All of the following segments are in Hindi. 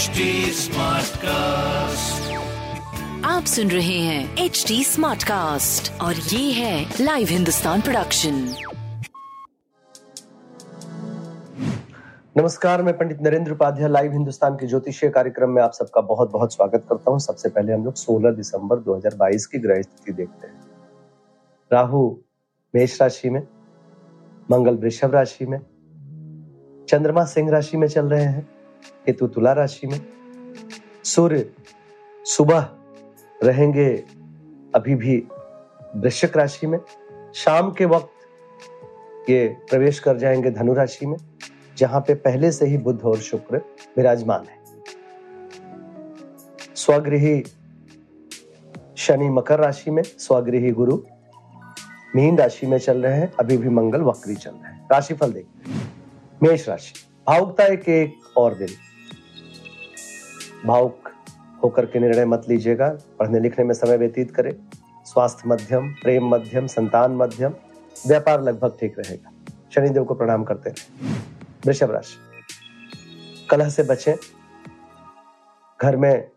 HD Smartcast. आप सुन रहे हैं एच डी स्मार्ट कास्ट और ये है लाइव हिंदुस्तान प्रोडक्शन नमस्कार मैं पंडित नरेंद्र उपाध्याय लाइव हिंदुस्तान के ज्योतिषीय कार्यक्रम में आप सबका बहुत बहुत स्वागत करता हूँ। सबसे पहले हम लोग 16 दिसंबर 2022 की ग्रह स्थिति देखते हैं। राहु मेष राशि में मंगल वृषभ राशि में चंद्रमा सिंह राशि में चल रहे हैं। केतु तुला राशि में। सूर्य सुबह रहेंगे अभी भी वृश्चिक राशि में। शाम के वक्त ये प्रवेश कर जाएँगे धनु राशि में, जहाँ पे पहले से ही बुद्ध और शुक्र विराजमान है। स्वगृही शनि मकर राशि में, स्वगृही गुरु मीन राशि में चल रहे हैं, अभी भी मंगल वक्री चल रहे हैं। राशिफल देखते हैं मेष राशि। भावुकता एक एक और दिन। भावुक होकर के निर्णय मत लीजिएगा। पढ़ने लिखने में समय व्यतीत करें। स्वास्थ्य मध्यम, प्रेम मध्यम, संतान मध्यम, व्यापार लगभग ठीक रहेगा। शनिदेव को प्रणाम करते रहे वृषभ राशि। कलह से बचें। घर में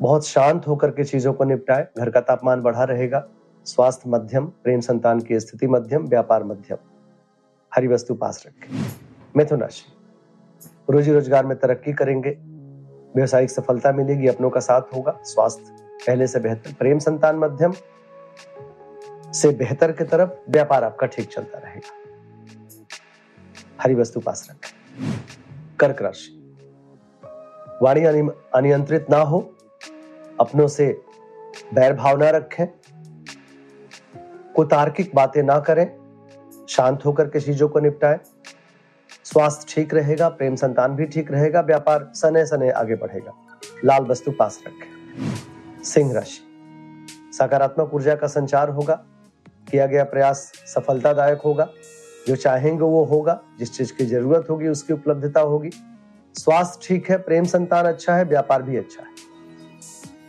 बहुत शांत होकर के चीज़ों को निपटाए। घर का तापमान बढ़ा रहेगा। स्वास्थ्य मध्यम, प्रेम संतान की स्थिति मध्यम, व्यापार मध्यम। हरी वस्तु पास रखें। मिथुन राशि। रोजी रोज़गार में तरक्की करेंगे। व्यवसायिक सफलता मिलेगी, अपनों का साथ होगा। स्वास्थ्य पहले से बेहतर, प्रेम संतान मध्यम से बेहतर की तरफ़ व्यापार आपका ठीक चलता रहेगा। हरी वस्तु पास रखें। कर्क राशि। वाणी अनियंत्रित ना हो। अपनों से बैर भाव ना रखें। कुतार्किक बातें ना करें। शांत होकर के चीज़ों को निपटाएँ। स्वास्थ्य ठीक रहेगा, प्रेम संतान भी ठीक रहेगा, व्यापार सने सने आगे बढ़ेगा। लाल वस्तु पास रखें। सिंह राशि। सकारात्मक ऊर्जा का संचार होगा। किया गया प्रयास सफलतादायक होगा। जो चाहेंगे वो होगा। जिस चीज़ की ज़रूरत होगी, उसकी उपलब्धता होगी। स्वास्थ्य ठीक है, प्रेम संतान अच्छा है, व्यापार भी अच्छा है।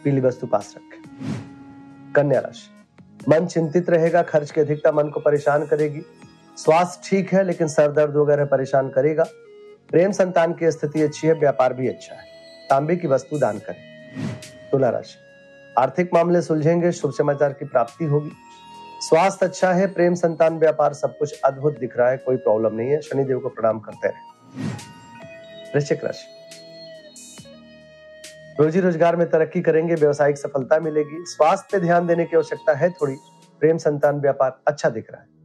पीली वस्तु पास रखें। कन्या राशि। मन चिंतित रहेगा, खर्च की अधिकता मन को परेशान करेगी। स्वास्थ्य ठीक है, लेकिन सर दर्द वगैरह परेशान करेगा। प्रेम संतान की स्थिति अच्छी है, व्यापार भी अच्छा है। तांबे की वस्तु दान करें। तुला राशि। आर्थिक मामले सुलझेंगे, शुभ समाचार की प्राप्ति होगी। स्वास्थ्य अच्छा है, प्रेम संतान, व्यापार सब कुछ अद्भुत दिख रहा है, कोई प्रॉब्लम नहीं है। शनिदेव को प्रणाम करते रहे। वृश्चिक राशि। रोजी रोज़गार में तरक्की करेंगे, व्यवसायिक सफलता मिलेगी। स्वास्थ्य पे ध्यान देने की आवश्यकता है थोड़ी। प्रेम संतान, व्यापार अच्छा दिख रहा है।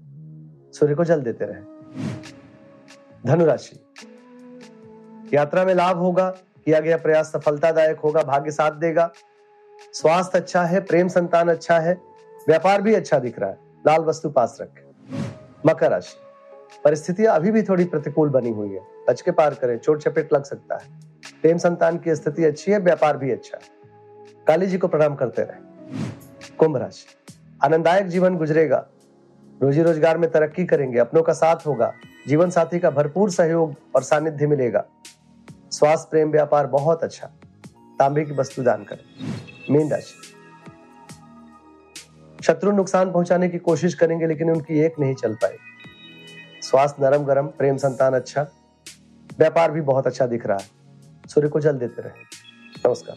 सूर्य को जल देते रहे। धनुराशि। यात्रा में लाभ होगा, किया गया प्रयास सफलतादायक होगा, भाग्य साथ देगा। स्वास्थ्य अच्छा है, प्रेम संतान अच्छा है, व्यापार भी अच्छा दिख रहा है। लाल वस्तु पास रखें। मकर राशि। परिस्थितियाँ अभी भी थोड़ी प्रतिकूल बनी हुई है। बच के पार करें, चोट चपेट लग सकता है। प्रेम संतान की स्थिति अच्छी है, व्यापार भी अच्छा है। काली जी को प्रणाम करते रहे। कुंभ राशि। आनंददायक जीवन गुजरेगा। रोजी रोज़गार में तरक्की करेंगे, अपनों का साथ होगा, जीवन साथी का भरपूर सहयोग और सानिध्य मिलेगा। स्वास्थ्य, प्रेम, व्यापार बहुत अच्छा। तांबे की वस्तु दान करें। मीन राशि। शत्रु नुकसान पहुँचाने की कोशिश करेंगे, लेकिन उनकी एक नहीं चल पाए स्वास्थ्य नरम गरम प्रेम संतान अच्छा। व्यापार भी बहुत अच्छा दिख रहा है। सूर्य को जल देते रहे। नमस्कार।